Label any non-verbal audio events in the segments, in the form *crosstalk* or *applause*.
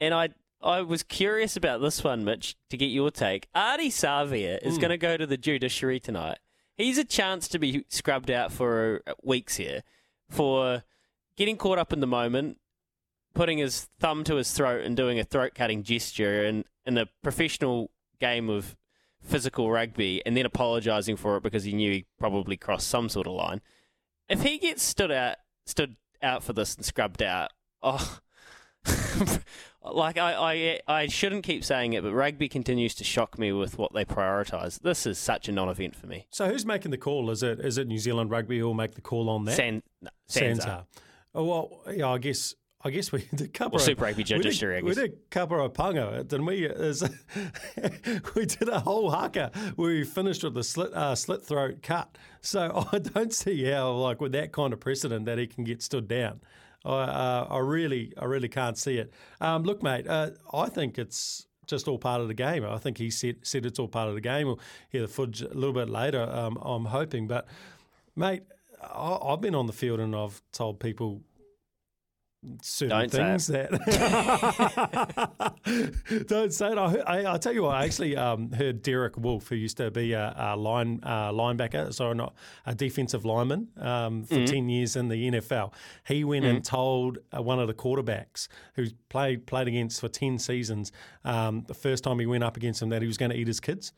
And I I was curious about this one, Mitch, to get your take. Ardie Savea is hmm. going to go to the judiciary tonight. He's a chance to be scrubbed out for weeks here for getting caught up in the moment, putting his thumb to his throat and doing a throat cutting gesture in, in a professional game of physical rugby and then apologising for it because he knew he probably crossed some sort of line. If he gets stood out stood out for this and scrubbed out, oh *laughs* like I, I I shouldn't keep saying it, but rugby continues to shock me with what they prioritise. This is such a non-event for me. So who's making the call? Is it is it New Zealand Rugby who'll make the call on that? San, no, SANZAAR. Oh, well, yeah, I guess I guess we *laughs* did cover Or Super Rugby we did- Judiciary, We guess. did Kapa o Pango, didn't we? Is- *laughs* we did a whole haka where we finished with a slit uh, slit throat cut. So *laughs* I don't see how, like, with that kind of precedent, that he can get stood down. I uh, I really I really can't see it. Um, look, mate, uh, I think it's just all part of the game. I think he said said it's all part of the game. We'll hear the footage a little bit later. Um, I'm hoping, but mate, I, I've been on the field and I've told people certain Don't say things that *laughs* don't say it. I, I, I tell you what, I actually um, heard Derek Wolfe, who used to be a, a line uh, linebacker, sorry, not a defensive lineman um, for ten years in the NFL. He went and told uh, one of the quarterbacks who played played against for ten seasons. Um, the first time he went up against him, that he was going to eat his kids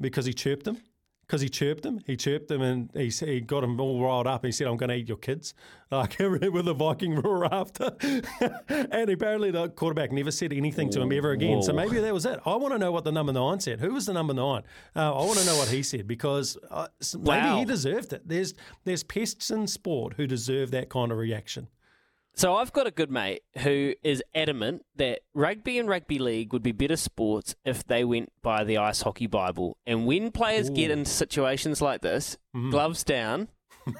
because he chirped them. Because he chirped them, he chirped them, and he he got them all riled up. And he said, "I'm going to eat your kids." *laughs* Like *laughs* with the Viking roar after, *laughs* and apparently the quarterback never said anything to him ever again. So maybe that was it. I want to know what the number nine said. Who was the number nine? Uh, I want to know what he said because uh, s- maybe Wow. he deserved it. There's there's pests in sport who deserve that kind of reaction. So I've got a good mate who is adamant that rugby and rugby league would be better sports if they went by the ice hockey Bible. And when players get into situations like this, gloves down, *laughs*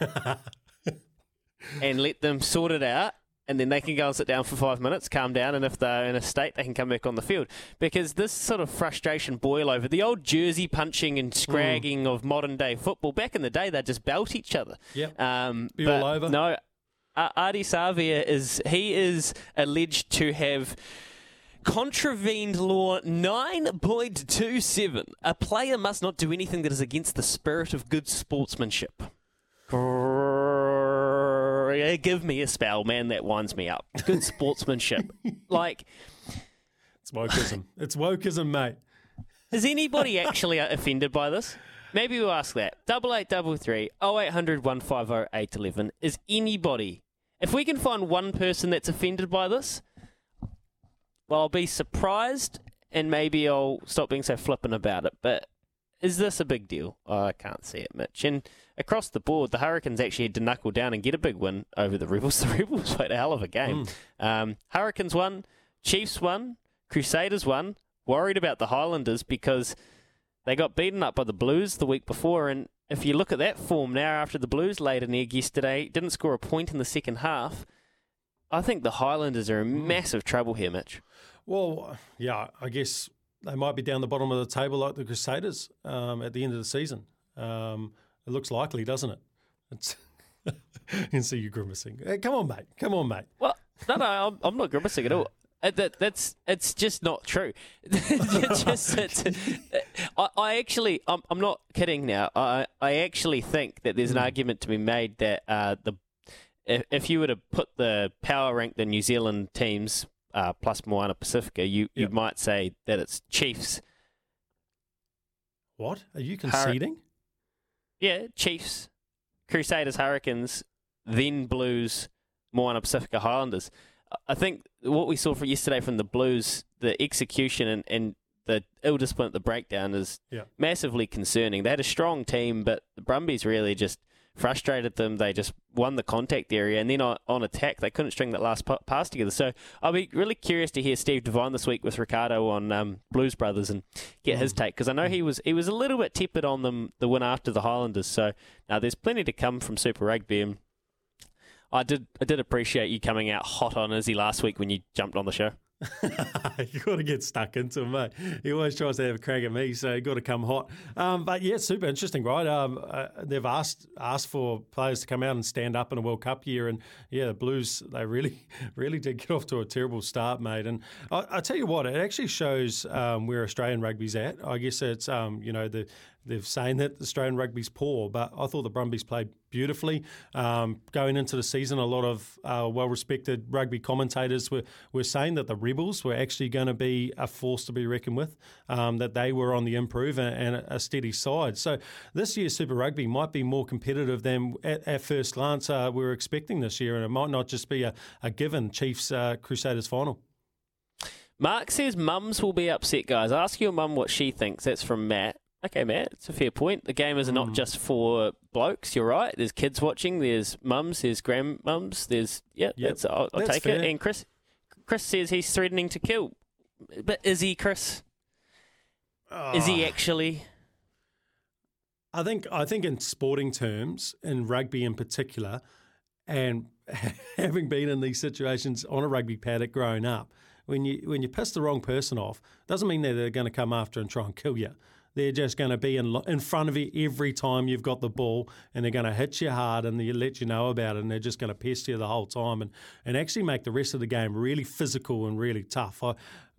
and let them sort it out. And then they can go and sit down for five minutes, calm down, and if they're in a state, they can come back on the field. Because this sort of frustration boil over the old jersey punching and scragging of modern day football. Back in the day, they'd just belt each other. Yep. Um, all over. No, uh, Ardie Savea is he is alleged to have contravened law 9.27. A player must not do anything that is against the spirit of good sportsmanship. Give me a spell, man. That winds me up. Good *laughs* sportsmanship. like, It's wokeism. it's wokeism, mate. is anybody actually *laughs* offended by this? Maybe we'll ask that. Double eight double three oh eight hundred one five oh eight eleven. Is anybody? If we can find one person that's offended by this, well, I'll be surprised, and maybe I'll stop being so flippant about it. But is this a big deal? I can't see it, Mitch. And across the board, the Hurricanes actually had to knuckle down and get a big win over the Rebels. *laughs* The Rebels played a hell of a game. Um, Hurricanes won, Chiefs won, Crusaders won. Worried about the Highlanders because they got beaten up by the Blues the week before, and if you look at that form now after the Blues laid an egg yesterday, didn't score a point in the second half. I think the Highlanders are in massive trouble here, Mitch. Well, yeah, I guess they might be down the bottom of the table like the Crusaders um, at the end of the season. Um, it looks likely, doesn't it? It's *laughs* can see you grimacing. Hey, come on, mate. Come on, mate. Well, no, no, I'm, I'm not grimacing at all. Uh, That, that's it's just not true. *laughs* Just it's, I, I actually I'm, I'm not kidding now. I I actually think that there's an argument to be made that uh, the if, if you were to put the power rank the New Zealand teams uh, plus Moana Pacifica, you, you Yep. might say that it's Chiefs. What are you conceding? Yeah, Chiefs, Crusaders, Hurricanes, then Blues, Moana Pacifica, Highlanders. I- think what we saw from yesterday from the Blues, the execution and, and the ill discipline at the breakdown is Yeah. massively concerning. They had a strong team, but the Brumbies really just frustrated them. They just won the contact area, and then on, on attack, they couldn't string that last pa- pass together. So I'll be really curious to hear Steve Devine this week with Ricardo on um, Blues Brothers and get his take because I know he was he was a little bit tepid on them the win after the Highlanders. So now there's plenty to come from Super Rugby, and I did I did appreciate you coming out hot on Izzy last week when you jumped on the show. *laughs* you got to get stuck into him, mate. He always tries to have a crack at me, so you got to come hot. Um, but yeah, super interesting, right? Um, uh, they've asked asked for players to come out and stand up in a World Cup year, and yeah, the Blues they really *laughs* really did get off to a terrible start, mate. And I, I tell you what, it actually shows um, where Australian rugby's at. I guess it's um, you know the they're saying that Australian rugby's poor, but I thought the Brumbies played beautifully. Um, going into the season, a lot of uh, well respected rugby commentators were, were saying that the Rebels were actually going to be a force to be reckoned with, um, that they were on the improve and, and a steady side. So this year's Super Rugby might be more competitive than at, at first glance uh, we were expecting this year, and it might not just be a, a given Chiefs uh, Crusaders final. Mark says mums will be upset, guys. Ask your mum what she thinks. That's from Matt. Okay, Matt, it's a fair point. The gamers are not hmm. just for blokes. You're right. There's kids watching. There's mums. There's grandmums. There's yeah. Yep. That's, I'll, I'll That's take fair. it. And Chris, Chris says he's threatening to kill. But is he, Chris? Is he ah. actually? I think I think in sporting terms, in rugby in particular, and *laughs* having been in these situations on a rugby paddock growing up, when you when you piss the wrong person off, doesn't mean that they're going to come after and try and kill you. They're just going to be in in front of you every time you've got the ball, and they're going to hit you hard, and they let you know about it, and they're just going to pest you the whole time, and and actually make the rest of the game really physical and really tough. I,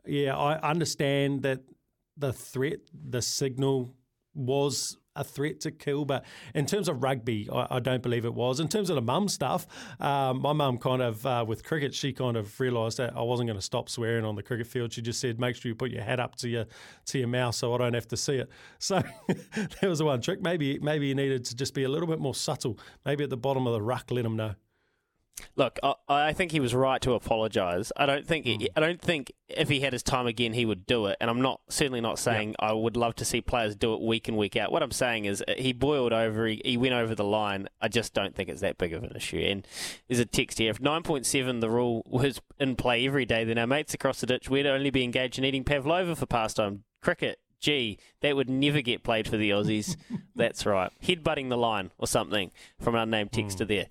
yeah, I understand that the threat, the signal was a threat to kill. But in terms of rugby, I, I don't believe it was. In terms of the mum stuff, um, my mum kind of, uh, with cricket, she kind of realised that I wasn't going to stop swearing on the cricket field. She just said, make sure you put your hat up to your to your mouth so I don't have to see it. *laughs* So that was the one trick. Maybe maybe you needed to just be a little bit more subtle. Maybe at the bottom of the ruck, let them know. Look, I, I think he was right to apologise. I don't think Mm. I don't think if he had his time again he would do it. And I'm not certainly not saying I would love to see players do it week in week out. What I'm saying is uh, he boiled over. He, he went over the line. I just don't think it's that big of an issue. And there's a text here. If 9.7 the rule was in play every day, then our mates across the ditch we'd only be engaged in eating pavlova for pastime. Cricket. Gee, that would never get played for the Aussies. *laughs* That's right. Headbutting the line or something from an unnamed texter there.